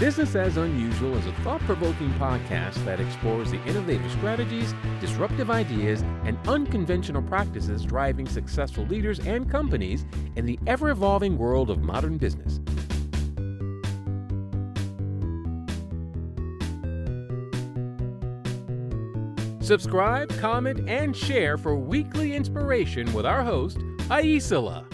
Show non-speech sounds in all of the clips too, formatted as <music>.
Business as Unusual is a thought provoking podcast that explores the innovative strategies, disruptive ideas, and unconventional practices driving successful leaders and companies in the ever evolving world of modern business. Subscribe, comment, and share for weekly inspiration with our host, Aisala.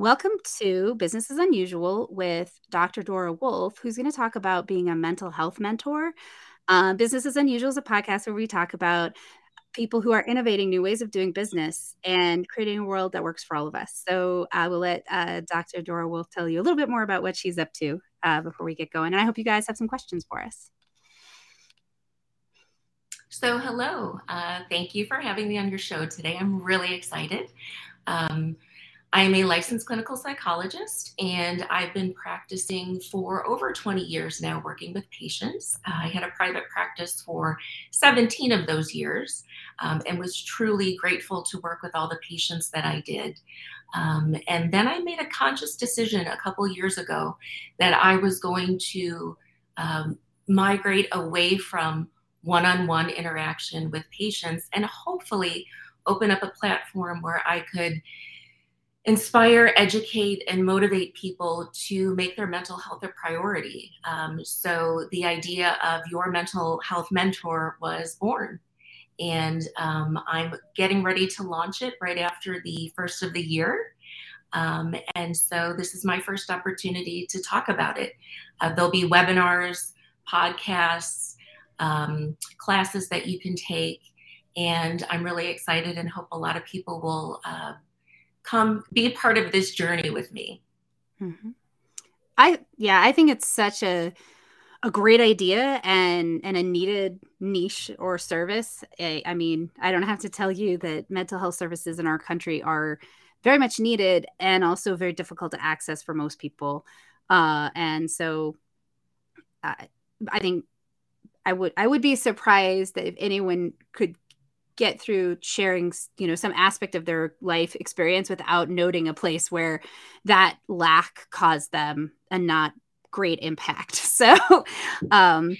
Welcome to Business as Unusual with Dr. Dora Wolf, who's going to talk about being a mental health mentor. Uh, business as Unusual is a podcast where we talk about people who are innovating new ways of doing business and creating a world that works for all of us. So I will let uh, Dr. Dora Wolf tell you a little bit more about what she's up to uh, before we get going. And I hope you guys have some questions for us. So, hello. Uh, thank you for having me on your show today. I'm really excited. Um, I am a licensed clinical psychologist and I've been practicing for over 20 years now, working with patients. Uh, I had a private practice for 17 of those years um, and was truly grateful to work with all the patients that I did. Um, and then I made a conscious decision a couple years ago that I was going to um, migrate away from one on one interaction with patients and hopefully open up a platform where I could inspire, educate, and motivate people to make their mental health a priority. Um, so the idea of your mental health mentor was born. And um, I'm getting ready to launch it right after the first of the year. Um, and so this is my first opportunity to talk about it. Uh, there'll be webinars, podcasts, um, classes that you can take. And I'm really excited and hope a lot of people will uh, come be part of this journey with me. Mm-hmm. I yeah, I think it's such a a great idea and and a needed niche or service. I, I mean, I don't have to tell you that mental health services in our country are very much needed and also very difficult to access for most people. Uh, and so, uh, I think I would I would be surprised that if anyone could get through sharing you know some aspect of their life experience without noting a place where that lack caused them a not great impact <laughs> so um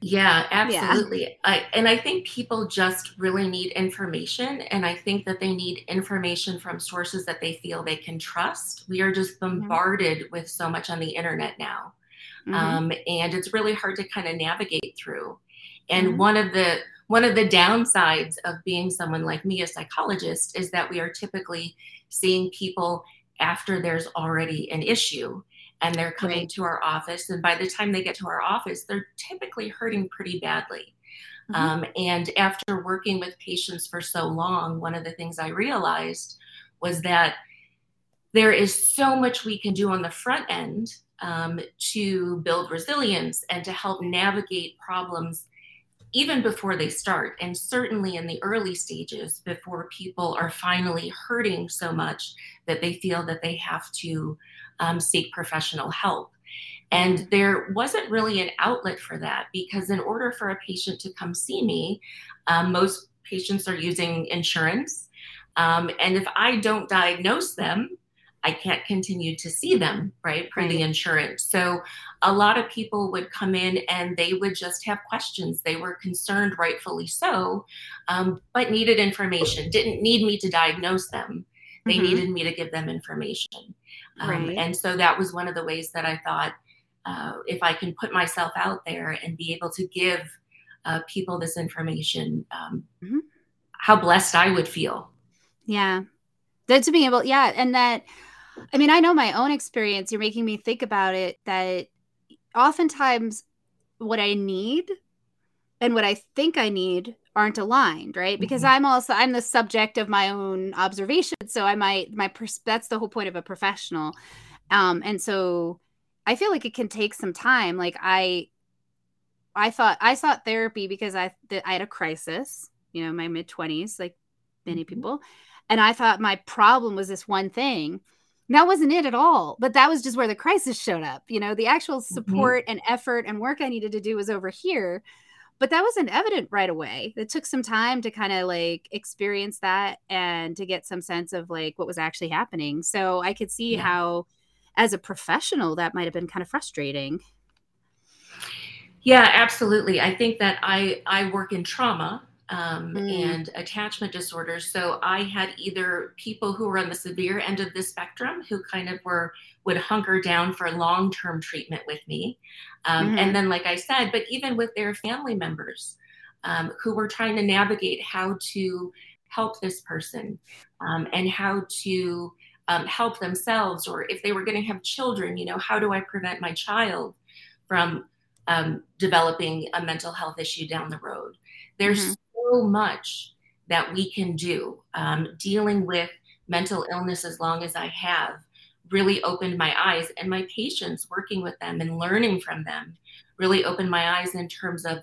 yeah absolutely yeah. I, and i think people just really need information and i think that they need information from sources that they feel they can trust we are just bombarded mm-hmm. with so much on the internet now mm-hmm. um, and it's really hard to kind of navigate through and mm-hmm. one of the one of the downsides of being someone like me, a psychologist, is that we are typically seeing people after there's already an issue and they're coming right. to our office. And by the time they get to our office, they're typically hurting pretty badly. Mm-hmm. Um, and after working with patients for so long, one of the things I realized was that there is so much we can do on the front end um, to build resilience and to help navigate problems even before they start, and certainly in the early stages before people are finally hurting so much that they feel that they have to um, seek professional help. And there wasn't really an outlet for that because, in order for a patient to come see me, um, most patients are using insurance. Um, and if I don't diagnose them, I can't continue to see them, right, for right. the insurance. So a lot of people would come in and they would just have questions. They were concerned, rightfully so, um, but needed information, didn't need me to diagnose them. They mm-hmm. needed me to give them information. Um, right. And so that was one of the ways that I thought uh, if I can put myself out there and be able to give uh, people this information, um, mm-hmm. how blessed I would feel. Yeah. That to be able, yeah. And that, I mean, I know my own experience. You're making me think about it that oftentimes what I need and what I think I need aren't aligned, right? Because mm-hmm. I'm also I'm the subject of my own observation, so I might my pers- that's the whole point of a professional. Um and so I feel like it can take some time. Like I I thought I sought therapy because I that I had a crisis you know, my mid 20s, like many mm-hmm. people. And I thought my problem was this one thing. That wasn't it at all. But that was just where the crisis showed up. You know, the actual mm-hmm. support mm-hmm. and effort and work I needed to do was over here. But that wasn't evident right away. It took some time to kind of like experience that and to get some sense of like what was actually happening. So I could see yeah. how, as a professional, that might have been kind of frustrating. Yeah, absolutely. I think that I I work in trauma um, mm. and attachment disorders. So I had either people who were on the severe end of the spectrum who kind of were would hunker down for long term treatment with me, um, mm-hmm. and then like I said, but even with their family members um, who were trying to navigate how to help this person um, and how to um, help themselves, or if they were going to have children, you know, how do I prevent my child from um, developing a mental health issue down the road. There's mm-hmm. So much that we can do. Um, dealing with mental illness as long as I have really opened my eyes, and my patients working with them and learning from them really opened my eyes in terms of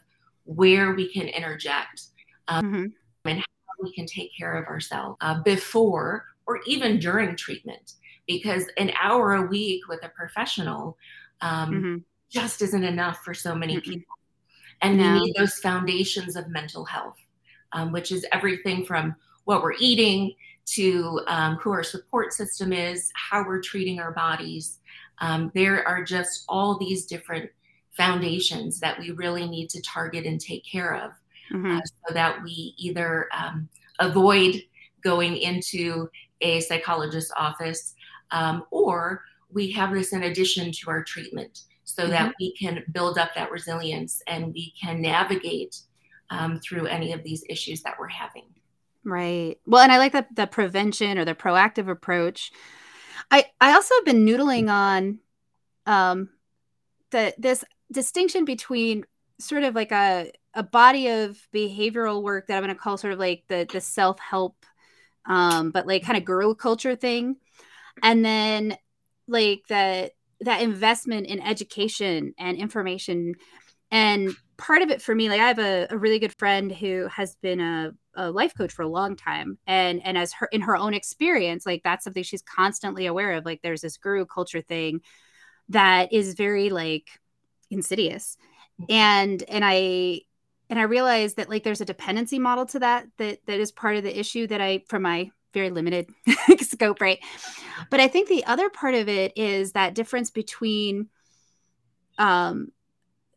where we can interject um, mm-hmm. and how we can take care of ourselves uh, before or even during treatment. Because an hour a week with a professional um, mm-hmm just isn't enough for so many people. And no. we need those foundations of mental health, um, which is everything from what we're eating to um, who our support system is, how we're treating our bodies. Um, there are just all these different foundations that we really need to target and take care of mm-hmm. uh, so that we either um, avoid going into a psychologist's office um, or we have this in addition to our treatment so mm-hmm. that we can build up that resilience and we can navigate um, through any of these issues that we're having. Right. Well, and I like that the prevention or the proactive approach. I I also have been noodling on um the this distinction between sort of like a a body of behavioral work that I'm going to call sort of like the the self help, um, but like kind of guru culture thing, and then like that that investment in education and information and part of it for me like i have a, a really good friend who has been a, a, life coach for a long time and and as her in her own experience like that's something she's constantly aware of like there's this guru culture thing that is very like insidious. And and i and i realized that like there's a dependency model to that that that is part of the issue that i from my very limited <laughs> scope, right? But I think the other part of it is that difference between um,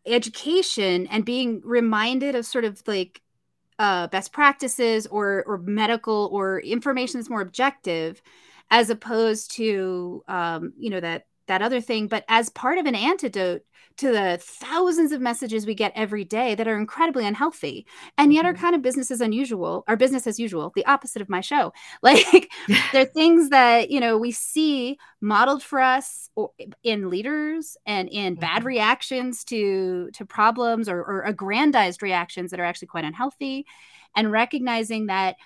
education and being reminded of sort of like uh, best practices or or medical or information that's more objective, as opposed to um, you know that that other thing, but as part of an antidote to the thousands of messages we get every day that are incredibly unhealthy and yet are mm-hmm. kind of business as unusual or business as usual the opposite of my show <laughs> like <laughs> they're things that you know we see modeled for us in leaders and in bad mm-hmm. reactions to to problems or, or aggrandized reactions that are actually quite unhealthy and recognizing that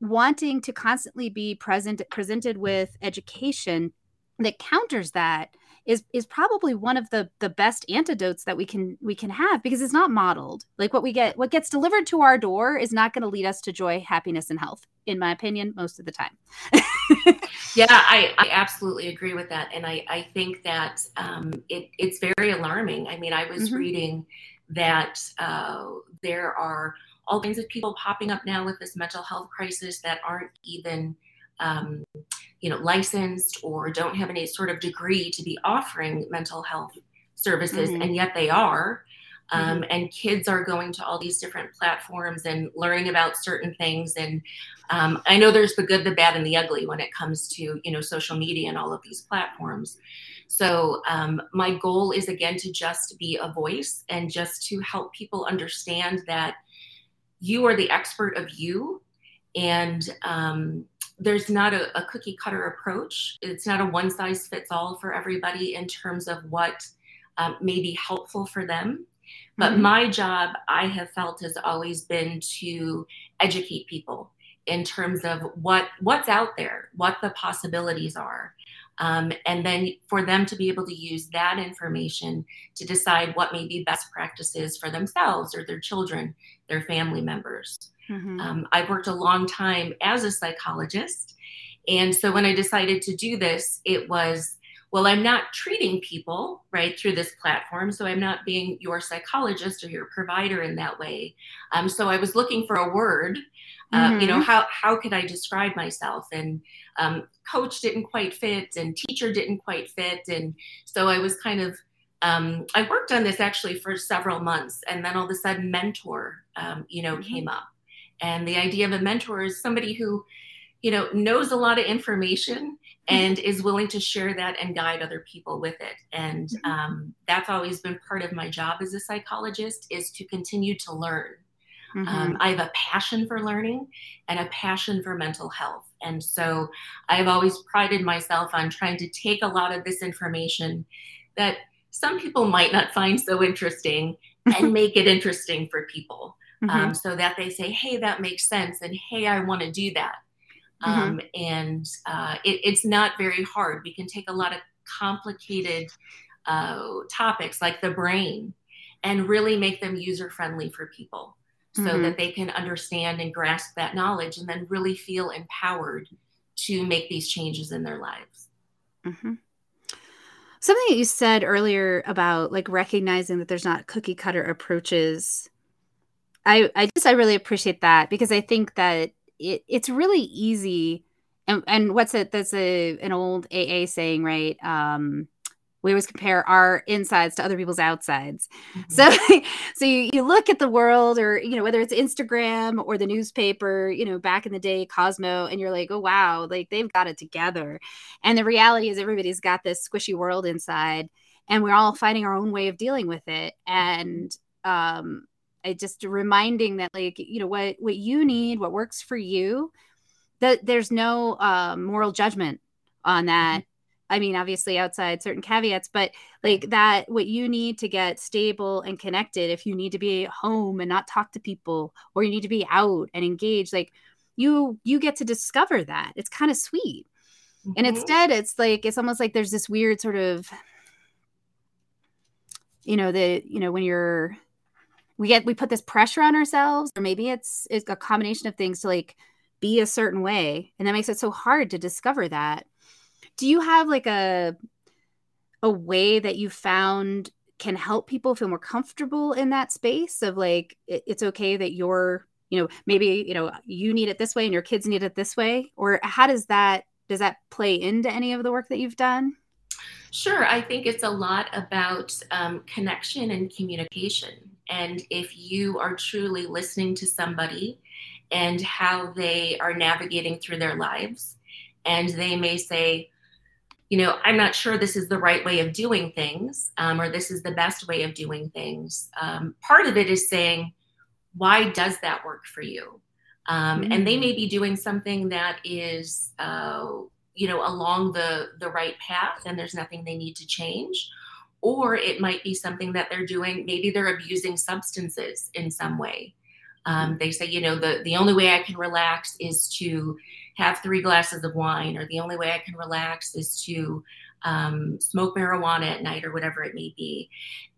wanting to constantly be present presented with education that counters that is is probably one of the the best antidotes that we can we can have because it's not modeled. Like what we get what gets delivered to our door is not going to lead us to joy happiness and health in my opinion most of the time. <laughs> Yeah I, I absolutely agree with that and i i think that um, it, it's very alarming. I mean i was mm-hmm. reading that uh, there are all kinds of people popping up now with this mental health crisis that aren't even um, you know, licensed or don't have any sort of degree to be offering mental health services, mm-hmm. and yet they are. Um, mm-hmm. And kids are going to all these different platforms and learning about certain things. And um, I know there's the good, the bad, and the ugly when it comes to you know social media and all of these platforms. So um, my goal is again to just be a voice and just to help people understand that you are the expert of you, and um, there's not a, a, cookie cutter approach. It's not a one size fits all for everybody in terms of what um, may be helpful for them. But mm-hmm. my job, I have felt, has always been to educate people in terms of what what's out there, what the possibilities are, Um, and then for them to be able to use that information to decide what may be best practices for themselves or their children, their family members. Mm-hmm. Um, I've worked a long time as a psychologist. And so when I decided to do this, it was well, I'm not treating people right through this platform, so I'm not being your psychologist or your provider in that way. Um, so I was looking for a word. Uh, mm-hmm. You know, mm-hmm. how how could I describe myself? And um, coach didn't quite fit, and teacher didn't quite fit, and so I was kind of um, I worked on this actually for several months, and then all of a sudden, mentor, um, you know, mm-hmm. came up, and the idea of a mentor is somebody who, you know, knows a lot of information and is willing to share that and guide other people with it and mm-hmm. um, that's always been part of my job as a psychologist is to continue to learn mm-hmm. um, i have a passion for learning and a passion for mental health and so i've always prided myself on trying to take a lot of this information that some people might not find so interesting <laughs> and make it interesting for people mm-hmm. um, so that they say hey that makes sense and hey i want to do that Mm-hmm. Um, and uh, it, it's not very hard. We can take a lot of complicated uh, topics like the brain and really make them user friendly for people so mm-hmm. that they can understand and grasp that knowledge and then really feel empowered to make these changes in their lives. Mm-hmm. Something that you said earlier about like recognizing that there's not cookie cutter approaches. I, I just I really appreciate that because I think that it, it's really easy. And, and what's it? That's a an old AA saying, right? Um, we always compare our insides to other people's outsides. Mm-hmm. So, <laughs> so you, you look at the world, or you know, whether it's Instagram or the newspaper, you know, back in the day, Cosmo, and you're like, oh wow, like they've got it together. And the reality is, everybody's got this squishy world inside, and we're all finding our own way of dealing with it. And um, I just reminding that like you know what what you need what works for you that there's no um, moral judgment on that mm-hmm. I mean obviously outside certain caveats but like that what you need to get stable and connected if you need to be home and not talk to people or you need to be out and engaged like you you get to discover that. It's kind of sweet mm-hmm. and instead it's like it's almost like there's this weird sort of you know the you know when you're we get we put this pressure on ourselves or maybe it's it's a combination of things to like be a certain way. And that makes it so hard to discover that do you have like a a way that you found can help people feel more comfortable in that space of like it, it's okay that you're you know maybe you know you need it this way and your kids need it this way? Or how does that does that play into any of the work that you've done? Sure. I think it's a lot about um, connection and communication. And if you are truly listening to somebody and how they are navigating through their lives, and they may say, you know, I'm not sure this is the right way of doing things, um, or this is the best way of doing things. Um, part of it is saying, why does that work for you? Um, mm-hmm. And they may be doing something that is, uh, you know, along the the right path, and there's nothing they need to change or it might be something that they're doing maybe they're abusing substances in some way um, they say you know the, the only way i can relax is to have three glasses of wine or the only way i can relax is to um, smoke marijuana at night or whatever it may be.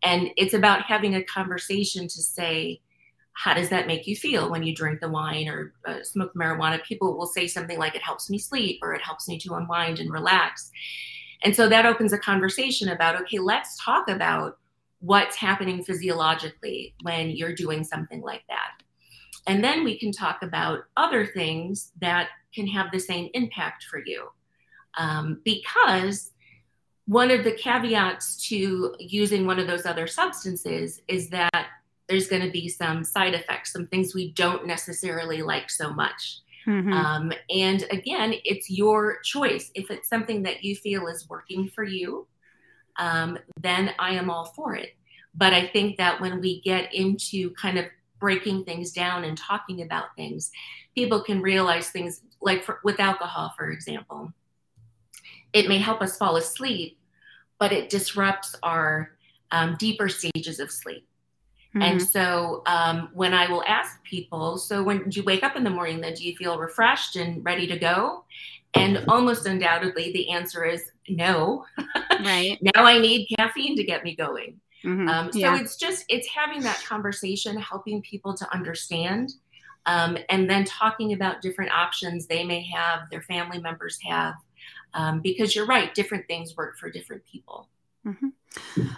And it's about having a conversation to say how does that make you feel when you drink the wine or uh, smoke marijuana? People will say something like it helps me sleep or it helps me to unwind and relax. And so that opens a conversation about okay, let's talk about what's happening physiologically when you're doing something like that. And then we can talk about other things that can have the same impact for you. Um, because one of the caveats to using one of those other substances is that there's going to be some side effects, some things we don't necessarily like so much. Mm-hmm. Um, and again, it's your choice. If it's something that you feel is working for you, um, then I am all for it. But I think that when we get into kind of breaking things down and talking about things, people can realize things like for, with alcohol, for example. It may help us fall asleep, but it disrupts our um, deeper stages of sleep. Mm-hmm. And so um, when I will ask people, so when do you wake up in the morning, then do you feel refreshed and ready to go? And almost undoubtedly, the answer is no. <laughs> Right. now I need caffeine to get me going. Mhm. Um, so yeah. it's just it's having that conversation, helping people to understand, um, and then talking about different options they may have, their family members have, um, because you're right, different things work for different people.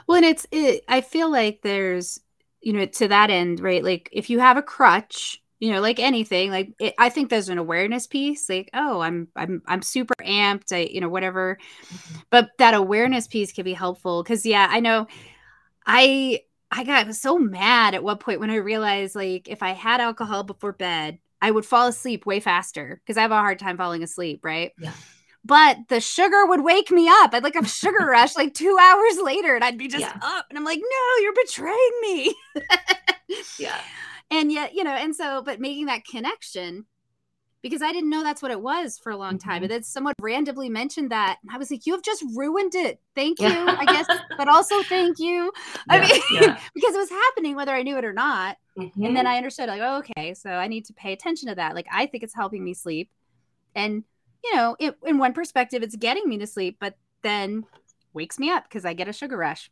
Well, and it's it, I feel like there's you know to that end, right? Like if you have a crutch, you know, like anything, like it, I think there's an awareness piece. Like, oh, I'm I'm I'm super amped, I you know whatever, but that awareness piece can be helpful because yeah, I know I I got was so mad at one point when I realized like if I had alcohol before bed, I would fall asleep way faster because I have a hard time falling asleep, right? Yeah. But the sugar would wake me up. I'd like a sugar <laughs> rush like two hours later, and I'd be just Yeah. up. And I'm like, no, you're betraying me. Yeah. <laughs> And yet, you know, and so, but making that connection because I didn't know that's what it was for a long time. Mhm. And then someone randomly mentioned that. And I was like, you have just ruined it. Thank you, Yeah. I guess, <laughs> but also thank you. I Yeah, mean, yeah. <laughs> because it was happening whether I knew it or not. And Mhm. then I understood, like, oh, okay, so I need to pay attention to that. Like, I think it's helping me sleep. And, you know, it, in one perspective, it's getting me to sleep, but then wakes me up because I get a sugar rush.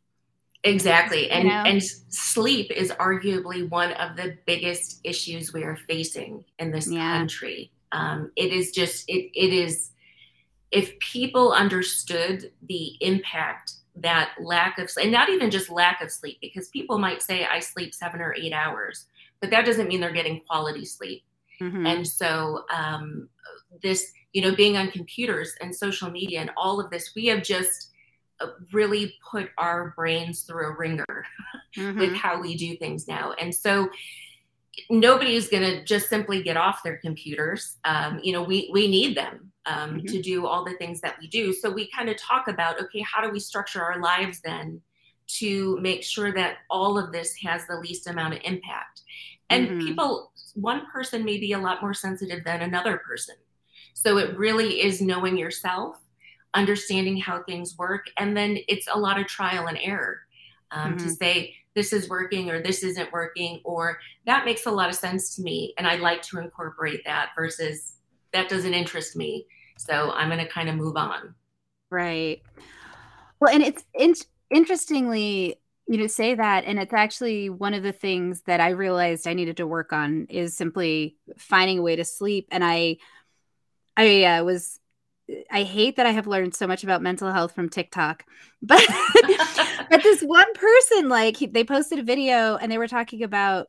Exactly. And know? and sleep is arguably one of the biggest issues we are facing in this Yeah. country. Um, it is just it it is if people understood the impact that lack of sleep, and not even just lack of sleep, because people might say I sleep seven or eight hours, but that doesn't mean they're getting quality sleep. Mhm. And so, um, this, you know, being on computers and social media and all of this, we have just uh, really put our brains through a wringer Mhm. <laughs> with how we do things now. And so, nobody is going to just simply get off their computers. Um, you know, we we need them um, Mhm. to do all the things that we do. So we kind of talk about, okay, how do we structure our lives then to make sure that all of this has the least amount of impact? And Mhm. people, one person may be a lot more sensitive than another person. So it really is knowing yourself, understanding how things work, and then it's a lot of trial and error um, to Mhm. say this is working or this isn't working or that makes a lot of sense to me and I'd like to incorporate that versus that doesn't interest me. So I'm going to kind of move on. Right. Well, and it's in- interestingly, you know, say that, and it's actually one of the things that I realized I needed to work on is simply finding a way to sleep. And I, I uh, was, I hate that I have learned so much about mental health from TikTok, <laughs> but but this <laughs> one person, like, he, they posted a video and they were talking about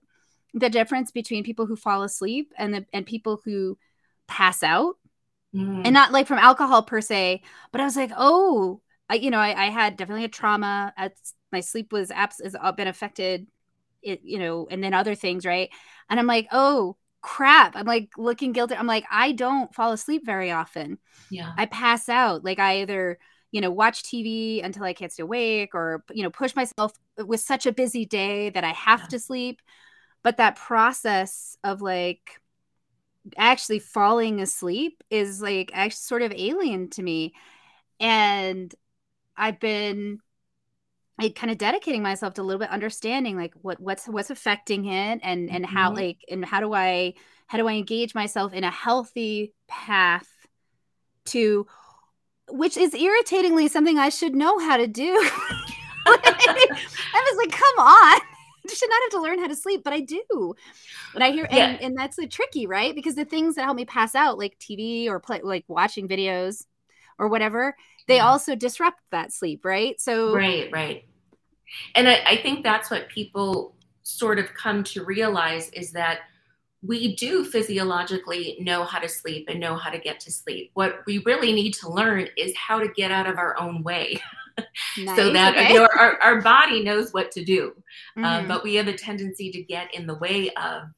the difference between people who fall asleep and the and people who pass out. Mm, and not like from alcohol per se but i was like oh I, you know I, I had definitely a trauma. At, my sleep was abs- has uh, been affected it you know and then other things right? And i'm like oh crap. I'm like looking guilty. I'm like i don't fall asleep very often. Yeah. i pass out. Like i either you know watch tv until i can't stay awake or you know push myself with such a busy day that i have Yeah. to sleep. But that process of like actually falling asleep is like actually sort of alien to me. And i've been like kind of dedicating myself to a little bit understanding like what what's what's affecting it and and how Mhm. like and how do i how do i engage myself in a healthy path to which is irritatingly something i should know how to do <laughs> i was like come on <laughs> I should not have to learn how to sleep, but I do. And I hear, Yeah. and, and that's like tricky, right? Because the things that help me pass out, like TV or play, like watching videos or whatever, they Yeah. also disrupt that sleep, right? So, Right, right. And I, I think that's what people sort of come to realize is that we do physiologically know how to sleep and know how to get to sleep. What we really need to learn is how to get out of our own way <laughs> so that okay. you know, our, our body knows what to do. Um, Mhm. but we have a tendency to get in the way of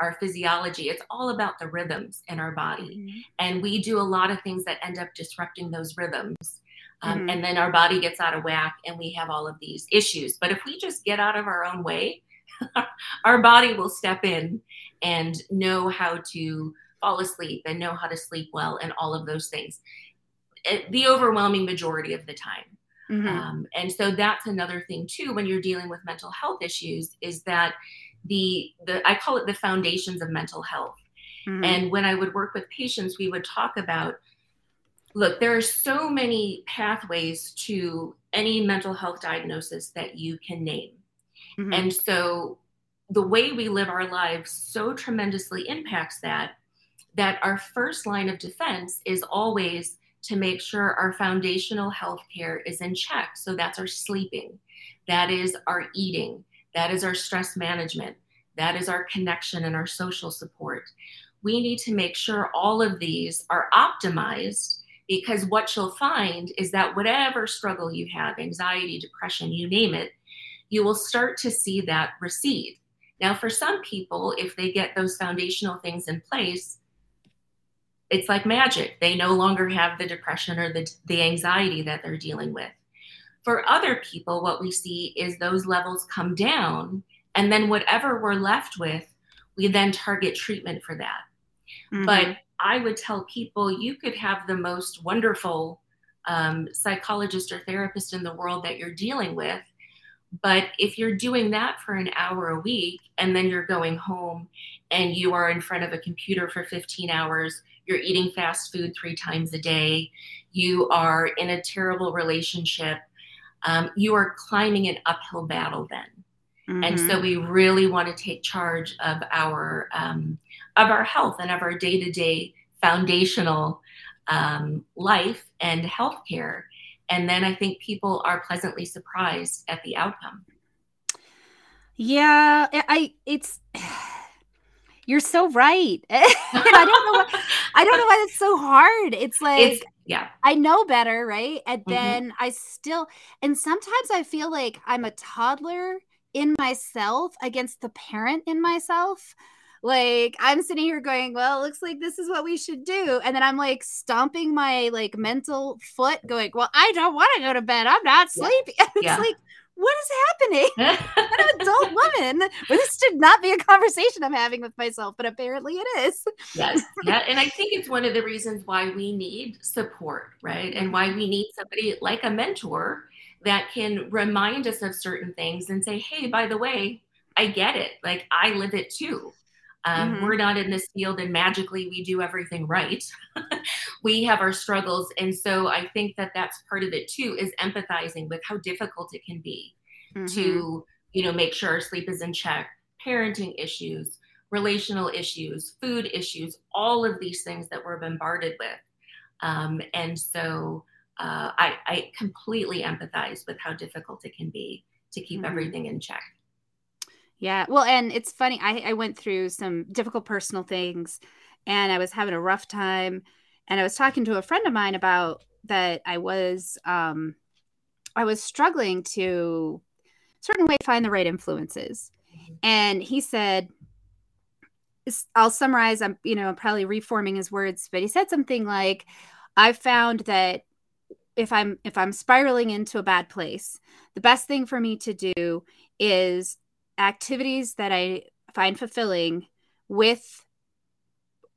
our physiology. It's all about the rhythms in our body. Mhm. And we do a lot of things that end up disrupting those rhythms. Um, Mhm. And then our body gets out of whack and we have all of these issues. But if we just get out of our own way, <laughs> our body will step in and know how to fall asleep and know how to sleep well and all of those things. The overwhelming majority of the time. Mhm. Um, and so that's another thing too when you're dealing with mental health issues is that the the I call it the foundations of mental health. Mhm. And when I would work with patients, we would talk about look, there are so many pathways to any mental health diagnosis that you can name. Mm-hmm. And so the way we live our lives so tremendously impacts that that our first line of defense is always to make sure our foundational health care is in check. So that's our sleeping, that is our eating, that is our stress management, that is our connection and our social support. We need to make sure all of these are optimized because what you'll find is that whatever struggle you have, anxiety, depression, you name it, you will start to see that recede. Now, for some people, if they get those foundational things in place, it's like magic. They no longer have the depression or the, the anxiety that they're dealing with. For other people, what we see is those levels come down, and then whatever we're left with, we then target treatment for that. Mm-hmm. But I would tell people you could have the most wonderful um, psychologist or therapist in the world that you're dealing with. But if you're doing that for an hour a week and then you're going home and you are in front of a computer for 15 hours, you're eating fast food three times a day, you are in a terrible relationship, um, you are climbing an uphill battle then. Mm-hmm. And so mm-hmm. we really want to take charge of our um, of our health and of our day to day foundational um, life and healthcare. And then I think people are pleasantly surprised at the outcome. Yeah, I it's <sighs> you're so right. <laughs> I don't know. Why, I don't know why it's so hard. It's like it's, yeah, I know better, right? And mm-hmm. then I still, and sometimes I feel like I'm a toddler in myself against the parent in myself. Like I'm sitting here going, well, it looks like this is what we should do. And then I'm like stomping my like mental foot, going, Well, I don't want to go to bed. I'm not sleepy. <laughs> Yeah. it's yeah. like, what is happening? <laughs> I'm an adult woman. This should not be a conversation I'm having with myself, but apparently it is. yes. <laughs> Yeah. And I think it's one of the reasons why we need support, right? And why we need somebody like a mentor that can remind us of certain things and say, hey, by the way, I get it. Like I live it too. Um, mm-hmm. We're not in this field and magically we do everything right. <laughs> we have our struggles. And so I think that that's part of it too, is empathizing with how difficult it can be mm-hmm. to, you know, make sure our sleep is in check, parenting issues, relational issues, food issues, all of these things that we're bombarded with. Um, and so uh, I, I completely empathize with how difficult it can be to keep mm-hmm. everything in check. Yeah. Well, and it's funny. I, I went through some difficult personal things and I was having a rough time. And I was talking to a friend of mine about that I was um I was struggling to certain way find the right influences. Mm-hmm. And he said, I'll summarize, I'm, you know, probably reforming his words, but he said something like, I found that if I'm if I'm spiraling into a bad place, the best thing for me to do is activities that I find fulfilling with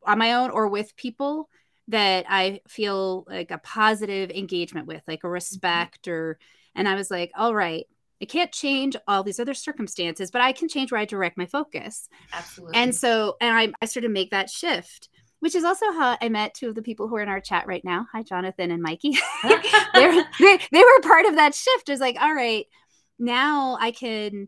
on my own or with people that I feel like a positive engagement with, like a mm-hmm. respect or and I was like, all right, I can't change all these other circumstances, but I can change where I direct my focus. Absolutely. And so and I, I started to make that shift which is also how I met two of the people who are in our chat right now. Hi, Jonathan and Mikey. <laughs> <laughs> they, they were part of that shift. Was like, all right, now I can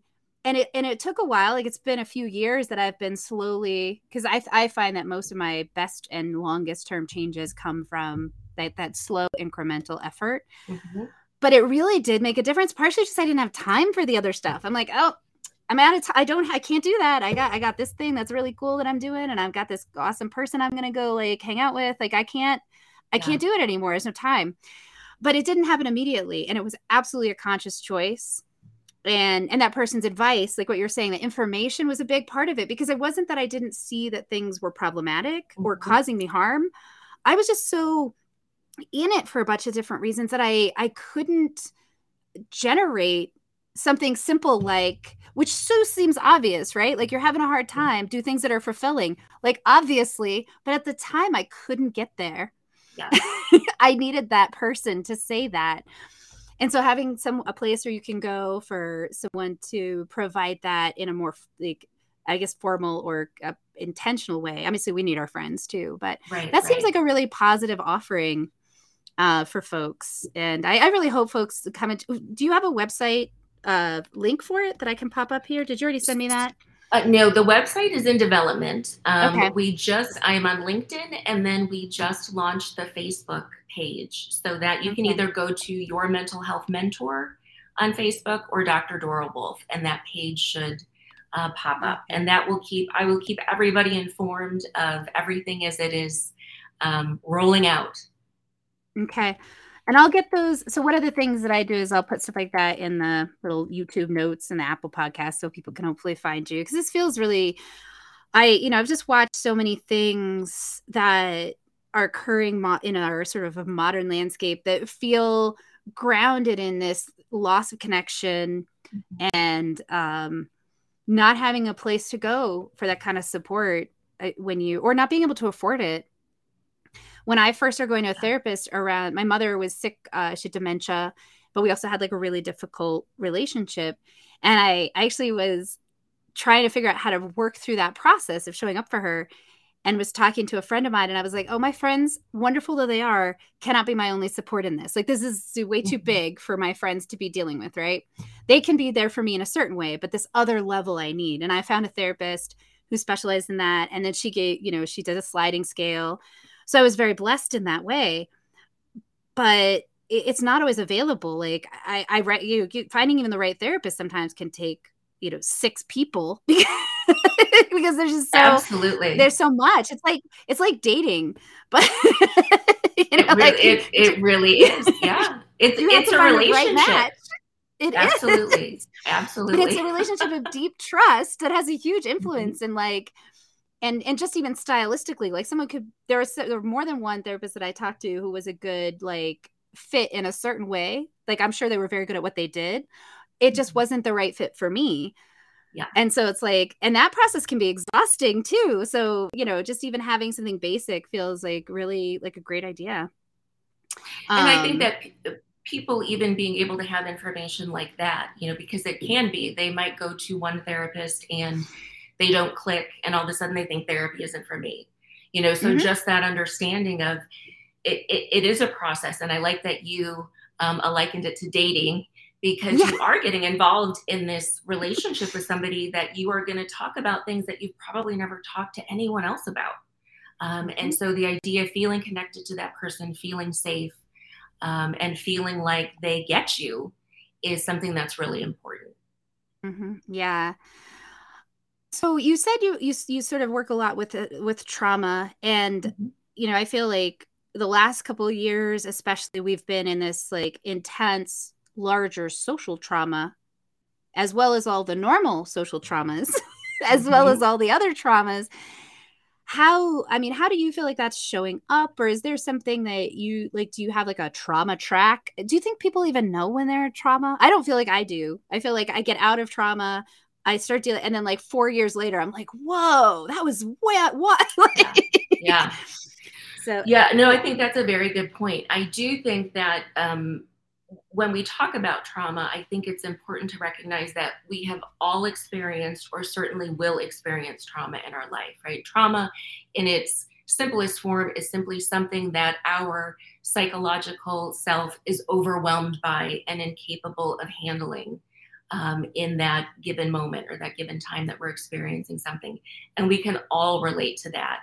and it and it took a while like it's been a few years that i've been slowly because I, I find that most of my best and longest term changes come from that that slow incremental effort. Mm-hmm. but it really did make a difference partially just i didn't have time for the other stuff. I'm like oh i'm out of time i don't i can't do that. I got i got this thing that's really cool that i'm doing and i've got this awesome person i'm gonna go like hang out with. Like i can't i yeah. can't do it anymore. There's no time. But it didn't happen immediately and it was absolutely a conscious choice and and that person's advice like what you're saying the information was a big part of it because it wasn't that i didn't see that things were problematic or mm-hmm. causing me harm. I was just so in it for a bunch of different reasons that i i couldn't generate something simple like which so seems obvious right? Like you're having a hard time do things that are fulfilling like obviously but at the time i couldn't get there. Yeah. <laughs> i needed that person to say that and so having some a place where you can go for someone to provide that in a more like i guess formal or uh, intentional way obviously we need our friends too but right, that seems like a really positive offering uh, for folks. And I, I really hope folks come. Into, do you have a website uh, link for it that I can pop up here? Did you already send me that? Uh, no, the website is in development. Um, okay. We just, I am on LinkedIn, and then we just launched the Facebook page so that you can either go to Your Mental Health Mentor on Facebook or Dr. Dora Wolf, and that page should uh, pop up. And that will keep, I will keep everybody informed of everything as it is um, rolling out. Okay and I'll get those. So one of the things that I do is I'll put stuff like that in the little YouTube notes and the Apple podcast so people can hopefully find you because this feels really. I you know I've just watched so many things that are occurring mo- in our sort of a modern landscape that feel grounded in this loss of connection mm-hmm. and um, not having a place to go for that kind of support uh, when you or not being able to afford it when I first started going to a therapist around my mother was sick, uh, she had dementia, but we also had like a really difficult relationship. And I, I actually was trying to figure out how to work through that process of showing up for her and was talking to a friend of mine and I was like, "Oh, my friends, wonderful though they are, cannot be my only support in this. Like this is way too mm-hmm. big for my friends to be dealing with, right? They can be there for me in a certain way, but this other level I need." And I found a therapist who specialized in that and then she gave, you know, she does a sliding scale so I was very blessed in that way. But it's not always available. Like I, I write you finding even the right therapist sometimes can take you know six people <laughs> because, <laughs> because there's just so absolutely there's so much. It's like it's like dating, but <laughs> you know, it, like it, it really <laughs> is. Yeah, it's it's a relationship. Right it absolutely, is. absolutely. But it's a relationship of deep trust that has a huge mm-hmm. influence mm-hmm. in like and and just even stylistically like someone could there was there were more than one therapist that i talked to who was a good like fit in a certain way like i'm sure they were very good at what they did it just mm-hmm. wasn't the right fit for me yeah. And so it's like and that process can be exhausting too. So you know just even having something basic feels like really like a great idea. And um, i think um, that p- people even being able to have information like that you know because it can be they might go to one therapist and they don't click and all of a sudden they think therapy isn't for me. You know so mm-hmm. just that understanding of it, it, it is a process. And i like that you um, likened it to dating because yeah. you are getting involved in this relationship with somebody that you are going to talk about things that you've probably never talked to anyone else about um, mm-hmm. and so the idea of feeling connected to that person feeling safe um, and feeling like they get you is something that's really important mm-hmm. yeah so you said you you you sort of work a lot with uh, with trauma, and mm-hmm. you know I feel like the last couple of years, especially, we've been in this like intense, larger social trauma, as well as all the normal social traumas, <laughs> as mm-hmm. well as all the other traumas. How I mean, how do you feel like that's showing up, or is there something that you like? Do you have like a trauma track? Do you think people even know when they're in trauma? I don't feel like I do. I feel like I get out of trauma I start dealing, and then like four years later, I'm like, whoa, that was what? What? <laughs> yeah. yeah. So yeah, no, I think that's a very good point. I do think that um, when we talk about trauma, I think it's important to recognize that we have all experienced, or certainly will experience, trauma in our life. Right? Trauma, in its simplest form, is simply something that our psychological self is overwhelmed by and incapable of handling um, in that given moment or that given time that we're experiencing something. And we can all relate to that.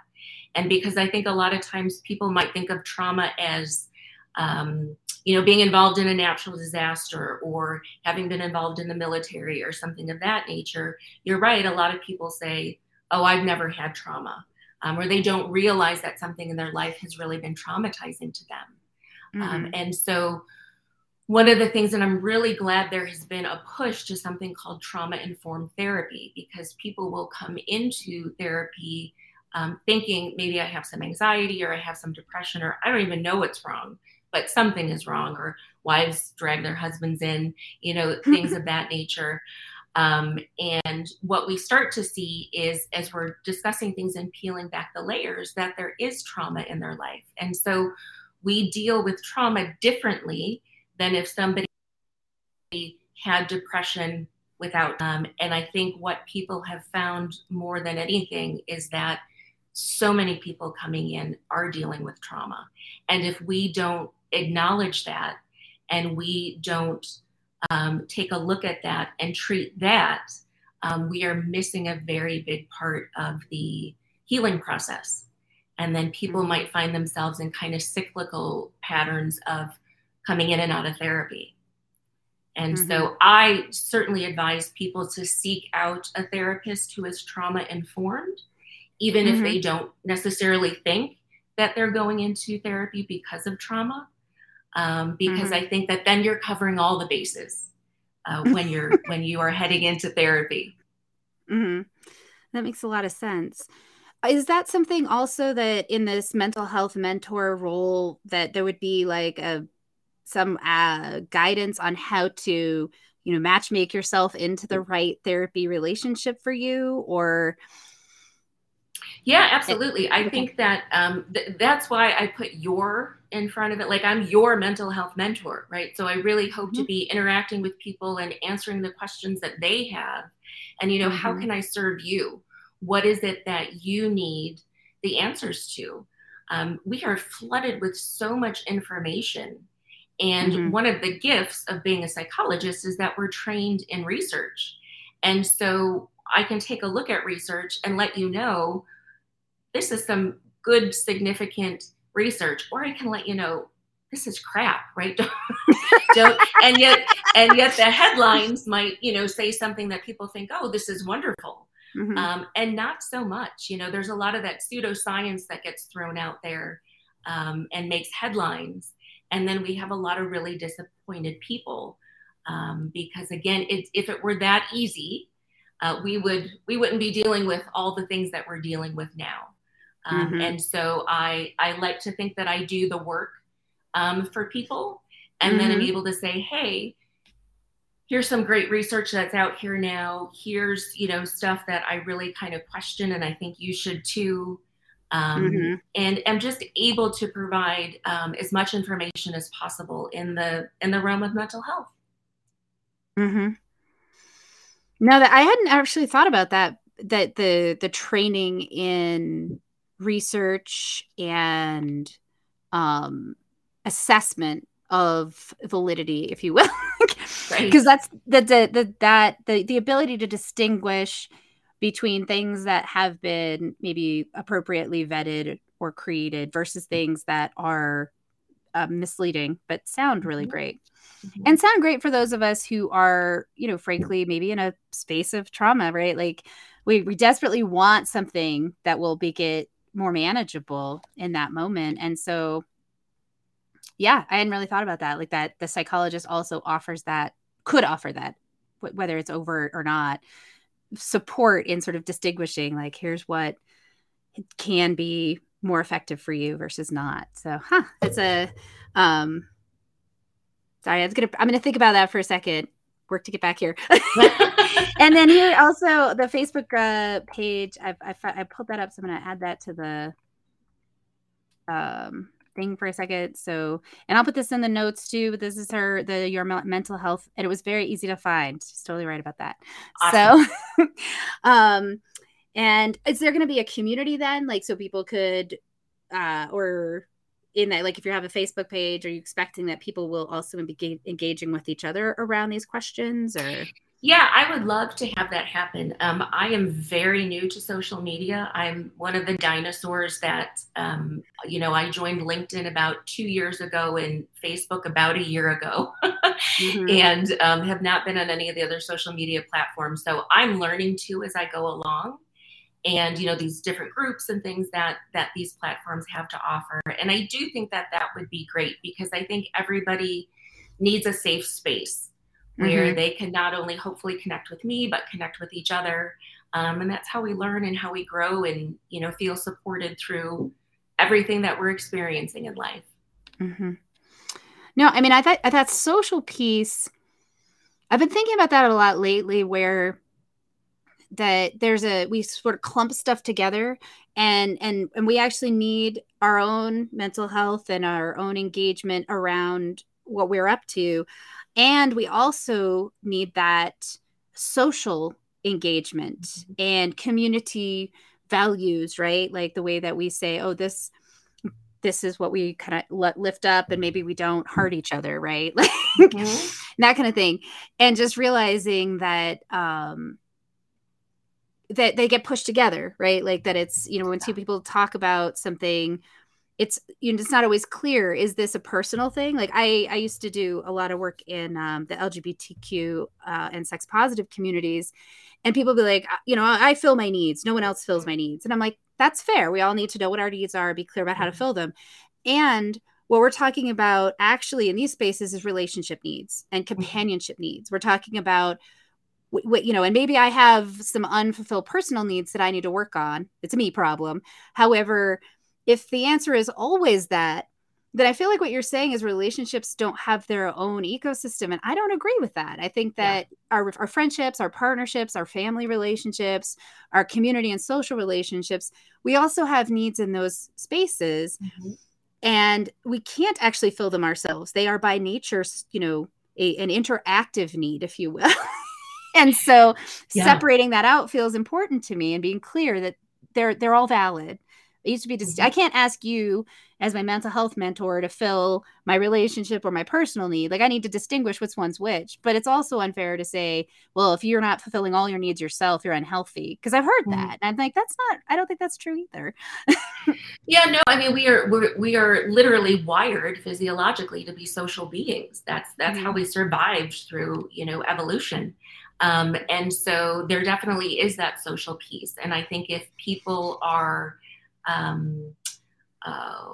And because I think a lot of times people might think of trauma as, um, you know, being involved in a natural disaster or having been involved in the military or something of that nature, you're right. A lot of people say, oh, I've never had trauma. Um, or they don't realize that something in their life has really been traumatizing to them. Um, mm-hmm. Um, and so one of the things that I'm really glad there has been a push to something called trauma informed therapy because people will come into therapy um, thinking maybe I have some anxiety or I have some depression or I don't even know what's wrong, but something is wrong, or wives drag their husbands in, you know, <laughs> things of that nature. Um, and what we start to see is as we're discussing things and peeling back the layers, that there is trauma in their life. And so we deal with trauma differently than if somebody had depression without um, and i think what people have found more than anything is that so many people coming in are dealing with trauma and if we don't acknowledge that and we don't um, take a look at that and treat that, um, we are missing a very big part of the healing process. And then people mm-hmm. might find themselves in kind of cyclical patterns of coming in and out of therapy. And mm-hmm. so I certainly advise people to seek out a therapist who is trauma informed, even mm-hmm. if they don't necessarily think that they're going into therapy because of trauma. Um, because mm-hmm. I think that then you're covering all the bases uh, when you're <laughs> when you are heading into therapy. Mm-hmm. That makes a lot of sense. Is that something also that in this mental health mentor role that there would be like a some uh, guidance on how to you know match make yourself into the right therapy relationship for you or yeah absolutely i think that um, th- that's why i put your in front of it like i'm your mental health mentor right so i really hope mm-hmm. to be interacting with people and answering the questions that they have and you know mm-hmm. how can i serve you what is it that you need the answers to um, we are flooded with so much information and mm-hmm. one of the gifts of being a psychologist is that we're trained in research. And so I can take a look at research and let you know this is some good, significant research, or I can let you know this is crap, right? <laughs> Don't, and yet and yet the headlines might, you know, say something that people think, oh, this is wonderful. Mm-hmm. Um, and not so much. You know, there's a lot of that pseudoscience that gets thrown out there um, and makes headlines and then we have a lot of really disappointed people um, because again it, if it were that easy uh, we would we wouldn't be dealing with all the things that we're dealing with now um, mm-hmm. and so i i like to think that i do the work um, for people and mm-hmm. then i'm able to say hey here's some great research that's out here now here's you know stuff that i really kind of question and i think you should too um, mm-hmm. and am just able to provide um, as much information as possible in the in the realm of mental health. Mm-hmm. No, that I hadn't actually thought about that. That the the training in research and um, assessment of validity, if you will, because right. that's the, the the that the the ability to distinguish between things that have been maybe appropriately vetted or created versus things that are uh, misleading but sound really mm-hmm. great mm-hmm. and sound great for those of us who are you know frankly maybe in a space of trauma right like we, we desperately want something that will make it more manageable in that moment. And so yeah i hadn't really thought about that like that the psychologist also offers that could offer that whether it's overt or not support in sort of distinguishing like here's what can be more effective for you versus not. So huh it's a um sorry i was gonna i'm gonna think about that for a second work to get back here <laughs> <laughs> and then here also the facebook uh, page I've, I've i pulled that up so i'm gonna add that to the um thing for a second. So, and I'll put this in the notes too. But this is her the your mental health, and it was very easy to find. She's totally right about that. Awesome. So, <laughs> um, and is there going to be a community then, like so people could, uh, or in that, like if you have a Facebook page, are you expecting that people will also be engaging with each other around these questions, or? Yeah, I would love to have that happen. Um, I am very new to social media. I'm one of the dinosaurs that, um, you know, I joined LinkedIn about two years ago and Facebook about a year ago, mm-hmm. <laughs> and um, have not been on any of the other social media platforms. So I'm learning too as I go along, and you know these different groups and things that that these platforms have to offer. And I do think that that would be great because I think everybody needs a safe space where mm-hmm. they can not only hopefully connect with me but connect with each other um, and that's how we learn and how we grow and you know feel supported through everything that we're experiencing in life mm-hmm. no i mean i thought that social piece i've been thinking about that a lot lately where that there's a we sort of clump stuff together and and and we actually need our own mental health and our own engagement around what we're up to and we also need that social engagement mm-hmm. and community values, right? Like the way that we say, oh, this this is what we kind of lift up and maybe we don't hurt each other right <laughs> like mm-hmm. that kind of thing and just realizing that um that they get pushed together right? Like that it's you know when two people talk about something it's you know it's not always clear is this a personal thing? Like i i used to do a lot of work in um, the lgbtq uh, and sex positive communities and people be like you know i fill my needs. No one else fills my needs. And i'm like that's fair. We all need to know what our needs are be clear about how to mm-hmm. fill them. And what we're talking about actually in these spaces is relationship needs and mm-hmm. companionship needs. We're talking about you know, and maybe I have some unfulfilled personal needs that I need to work on. It's a me problem. However, if the answer is always that, then I feel like what you're saying is relationships don't have their own ecosystem. And I don't agree with that. I think that yeah. our, our friendships, our partnerships, our family relationships, our community and social relationships, we also have needs in those spaces. Mm-hmm. And we can't actually fill them ourselves. They are by nature, you know, a, an interactive need, if you will. <laughs> and so yeah. separating that out feels important to me and being clear that they're they're all valid it used to be just mm-hmm. i can't ask you as my mental health mentor to fill my relationship or my personal need like i need to distinguish which one's which but it's also unfair to say well if you're not fulfilling all your needs yourself you're unhealthy because i've heard mm-hmm. that and i'm like that's not i don't think that's true either yeah no i mean we are we're, we are literally wired physiologically to be social beings that's that's mm-hmm. how we survived through you know evolution um, and so there definitely is that social piece. And I think if people are um, uh,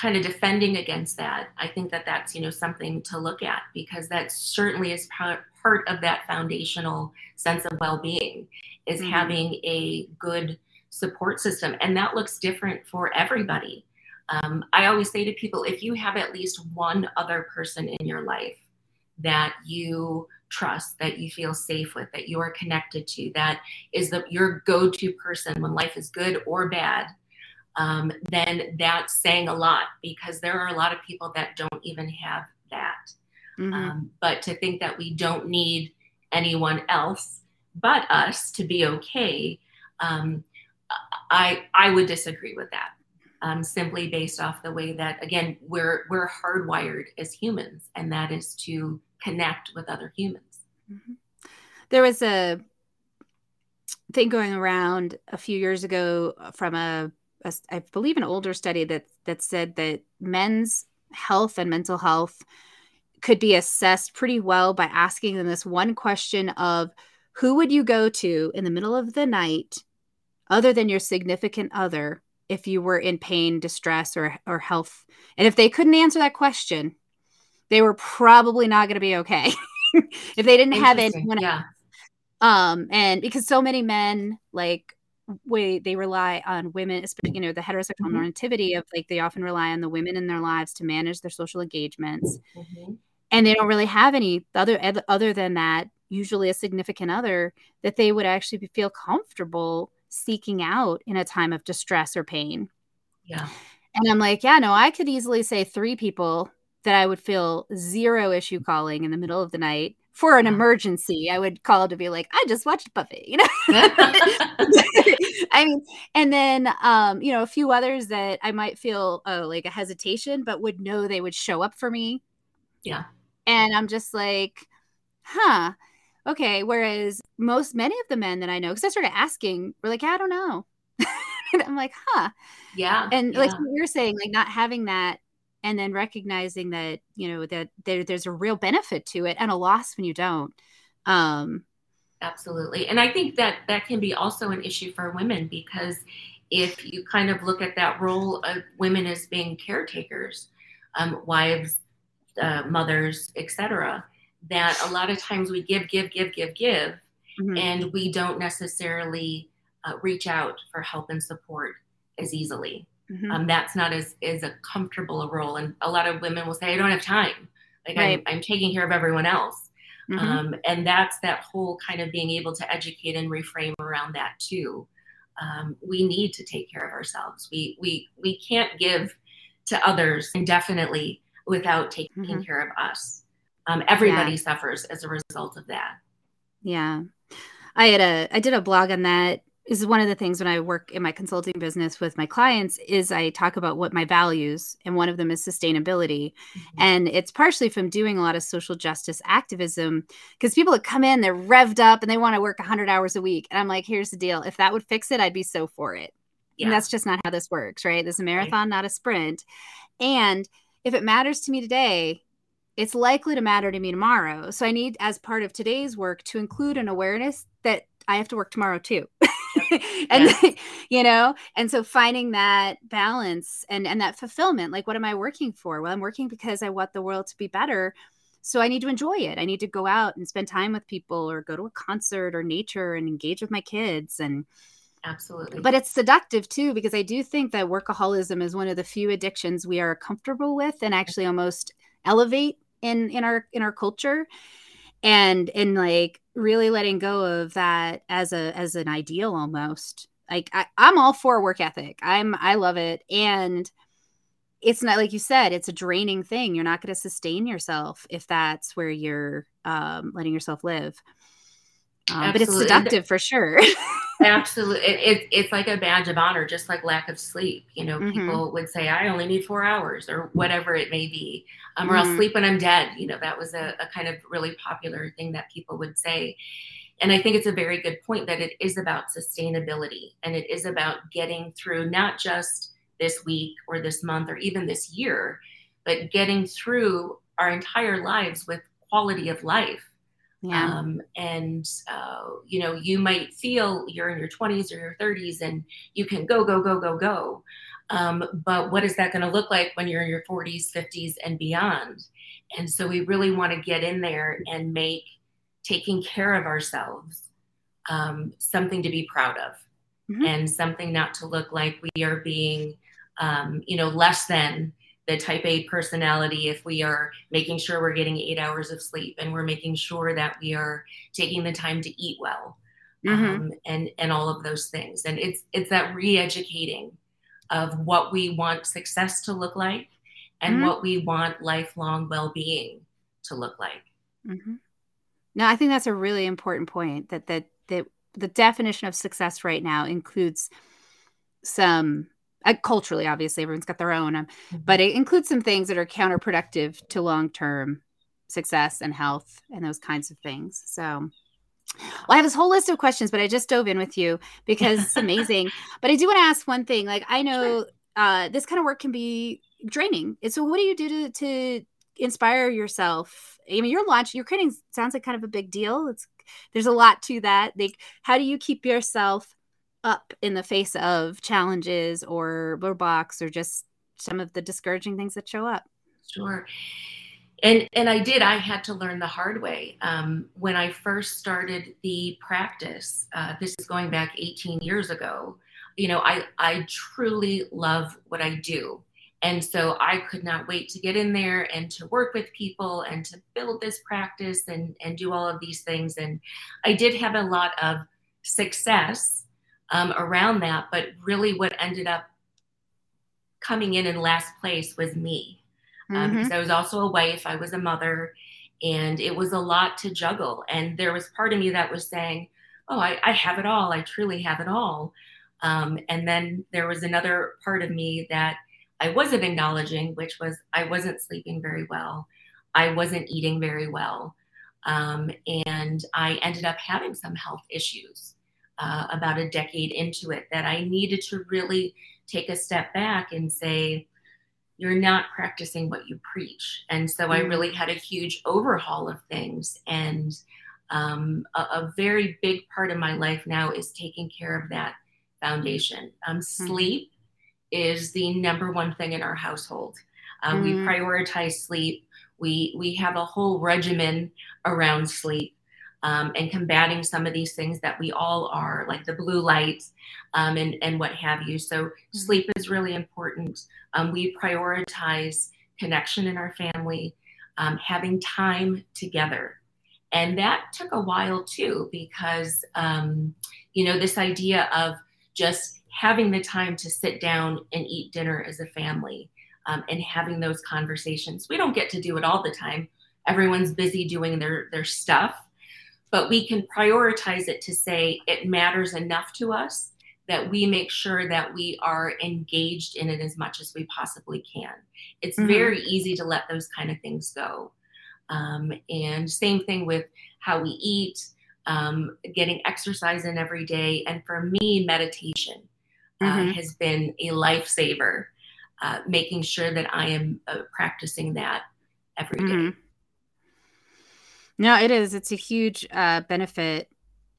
kind of defending against that, I think that that's you know something to look at because that certainly is part part of that foundational sense of well-being is mm-hmm. having a good support system, and that looks different for everybody. Um, I always say to people, if you have at least one other person in your life that you trust, that you feel safe with, that you are connected to, that is the, your go to person when life is good or bad, um, then that's saying a lot because there are a lot of people that don't even have that. Mm-hmm. Um, but to think that we don't need anyone else but us to be okay, um, I I would disagree with that. Um, simply based off the way that again we're we're hardwired as humans, and that is to connect with other humans. Mm-hmm. There was a thing going around a few years ago from a, a I believe an older study that that said that men's health and mental health could be assessed pretty well by asking them this one question of who would you go to in the middle of the night other than your significant other if you were in pain distress or or health and if they couldn't answer that question they were probably not going to be okay <laughs> if they didn't have anyone yeah. Um, and because so many men like we they rely on women, especially you know the heterosexual mm-hmm. normativity of like they often rely on the women in their lives to manage their social engagements, mm-hmm. and they don't really have any other other than that. Usually, a significant other that they would actually feel comfortable seeking out in a time of distress or pain. Yeah. And I'm like, yeah, no, I could easily say three people that I would feel zero issue calling in the middle of the night for an emergency. I would call to be like, I just watched Buffy, you know. <laughs> I mean, and then um, you know, a few others that I might feel oh like a hesitation, but would know they would show up for me. Yeah. And I'm just like, huh. Okay. Whereas most many of the men that I know, because I started asking, were like, yeah, I don't know. <laughs> and I'm like, huh. Yeah. And yeah. like you're saying, like not having that and then recognizing that you know that there, there's a real benefit to it and a loss when you don't. Um absolutely. And i think that that can be also an issue for women because if you kind of look at that role of women as being caretakers um, wives uh, mothers etc that a lot of times we give give give give give mm-hmm. and we don't necessarily uh, reach out for help and support as easily Mm-hmm. Um, that's not as, as a comfortable a role. And a lot of women will say, I don't have time. Like right. I'm, I'm taking care of everyone else. Mm-hmm. Um, and that's that whole kind of being able to educate and reframe around that too. Um, we need to take care of ourselves. We, we, we can't give to others indefinitely without taking mm-hmm. care of us. Um, everybody yeah. suffers as a result of that. Yeah. I had a, I did a blog on that is one of the things when I work in my consulting business with my clients is I talk about what my values and one of them is sustainability. Mm-hmm. And it's partially from doing a lot of social justice activism because people that come in they're revved up and they want to work 100 hours a week and I'm like here's the deal if that would fix it I'd be so for it. Yeah. And that's just not how this works, right? This is a marathon, right. not a sprint. And if it matters to me today, it's likely to matter to me tomorrow. So I need, as part of today's work, to include an awareness that I have to work tomorrow too. <laughs> <laughs> and you know, and so finding that balance and and that fulfillment, like what am I working for? Well, I'm working because I want the world to be better. So I need to enjoy it. I need to go out and spend time with people or go to a concert or nature and engage with my kids and Absolutely. But it's seductive too, because I do think that workaholism is one of the few addictions we are comfortable with and actually <laughs> almost elevate in in our in our culture and and like really letting go of that as a as an ideal almost. Like I, i'm all for work ethic. I'm i love it. And it's not like you said it's a draining thing. You're not going to sustain yourself if that's where you're um, letting yourself live um, but it's seductive for sure <laughs> Absolutely. It, it, it's like a badge of honor, just like lack of sleep. You know, mm-hmm. people would say, I only need four hours or whatever it may be, um, mm-hmm. or I'll mm-hmm. sleep when I'm dead. You know, that was a, a kind of really popular thing that people would say. And I think it's a very good point that it is about sustainability and it is about getting through not just this week or this month or even this year, but getting through our entire lives with quality of life yeah. Um, and, uh, you know, you might feel you're in your 20s or your 30s and you can go, go, go, go, go. Um, but what is that going to look like when you're in your 40s, 50s, and beyond? And so we really want to get in there and make taking care of ourselves um, something to be proud of mm-hmm. and something not to look like we are being, um, you know, less than the type A personality if we are making sure we're getting eight hours of sleep and we're making sure that we are taking the time to eat well mm-hmm. um, and and all of those things and it's it's that re-educating of what we want success to look like and mm-hmm. what we want lifelong well-being to look like mm-hmm. no i think that's a really important point that that that the definition of success right now includes some uh, culturally, obviously, everyone's got their own, um, mm-hmm. but it includes some things that are counterproductive to long term success and health and those kinds of things. So, well, I have this whole list of questions, but I just dove in with you because it's <laughs> amazing. but I do want to ask one thing. Like, I know uh, this kind of work can be draining. So, what do you do to, to inspire yourself? I mean, your launch, your creating sounds like kind of a big deal. It's there's a lot to that. Like, how do you keep yourself up in the face of challenges or roadblocks or just some of the discouraging things that show up. Sure. And and i did i had to learn the hard way. Um, when i first started the practice uh, this is going back 18 years ago you know i i truly love what i do. And so i could not wait to get in there and to work with people and to build this practice and and do all of these things. And i did have a lot of success um, around that. But really, what ended up coming in in last place was me. Um, because I was also a wife, I was a mother, and it was a lot to juggle. And there was part of me that was saying, Oh, I, I have it all. I truly have it all. Um, and then there was another part of me that I wasn't acknowledging, which was I wasn't sleeping very well. I wasn't eating very well. Um, and I ended up having some health issues uh, about a decade into it that I needed to really take a step back and say, you're not practicing what you preach. And so. I mm. really had a huge overhaul of things. And um, a, a, very big part of my life now is taking care of that foundation. Um, mm-hmm. Sleep is the number one thing in our household. Um, mm-hmm. We prioritize sleep. We we have a whole regimen around sleep um, and combating some of these things that we all are, like the blue light um, and, and what have you. So, mm-hmm. sleep is really important. Um, we prioritize connection in our family, um, having time together. And that took a while too, because, um, you know, this idea of just having the time to sit down and eat dinner as a family um, and having those conversations. We don't get to do it all the time. Everyone's busy doing their, their stuff but we can prioritize it to say it matters enough to us that we make sure that we are engaged in it as much as we possibly can. It's mm-hmm. very easy to let those kind of things go. Um, and same thing with how we eat, um, getting exercise in every day. And for me, meditation uh, mm-hmm. has been a lifesaver, uh, making sure that I am uh, practicing that every day. No, it is. It's a huge uh, benefit.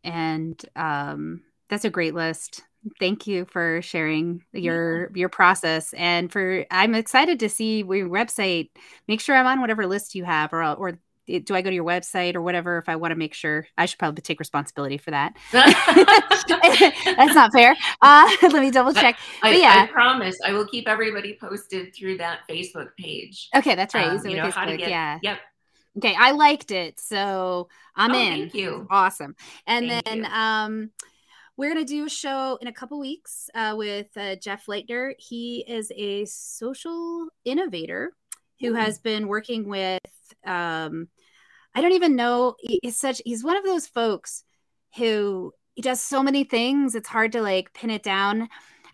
And um, that's a great list. Thank you for sharing your yeah. your process and for I'm excited to see your website. Make sure I'm on whatever list you have or or do I go to your website or whatever if I want to make sure I should probably take responsibility for that. <laughs> That's not fair. Uh, <laughs> let me double check. I, yeah, I promise I will keep everybody posted through that Facebook page. Okay, that's right. Um, you know Facebook, how to get. Yeah. Yep. Okay, I liked it, so I'm oh, in. Thank you. Awesome. And thank then you. um we're going to do a show in a couple weeks uh, with uh, Jeff Leitner. He is a social innovator who mm. has been working with, um, I don't even know, he's such, he's one of those folks who he does so many things. It's hard to like pin it down.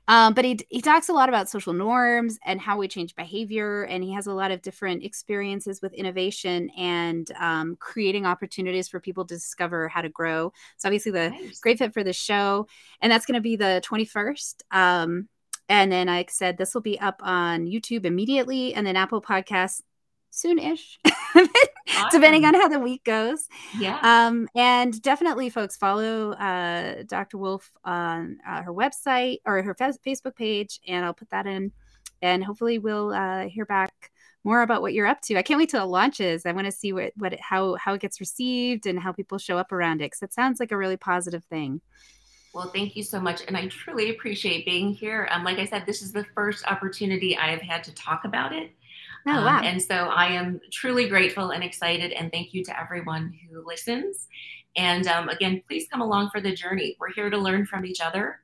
Um, but he, he talks a lot about social norms and how we change behavior. And he has a lot of different experiences with innovation and um, creating opportunities for people to discover how to grow. So, obviously, the nice. great fit for the show. And that's going to be the 21st. Um, and then, like I said, this will be up on YouTube immediately and then Apple Podcasts soon-ish <laughs> awesome. depending on how the week goes yeah um and definitely folks follow uh dr wolf on uh, her website or her facebook page and i'll put that in and hopefully we'll uh hear back more about what you're up to i can't wait till it launches i want to see what what it, how how it gets received and how people show up around it because it sounds like a really positive thing well, thank you so much. And I truly appreciate being here. Um, like I said, this is the first opportunity I have had to talk about it. Oh, um, wow. Um, and so I am truly grateful and excited. And thank you to everyone who listens. And um, again, please come along for the journey. We're here to learn from each other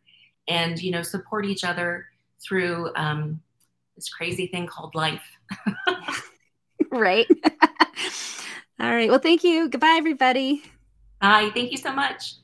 and, you know, support each other through um, this crazy thing called life. <laughs> right. <laughs> All right. Well, thank you. Goodbye, everybody. Bye. Thank you so much.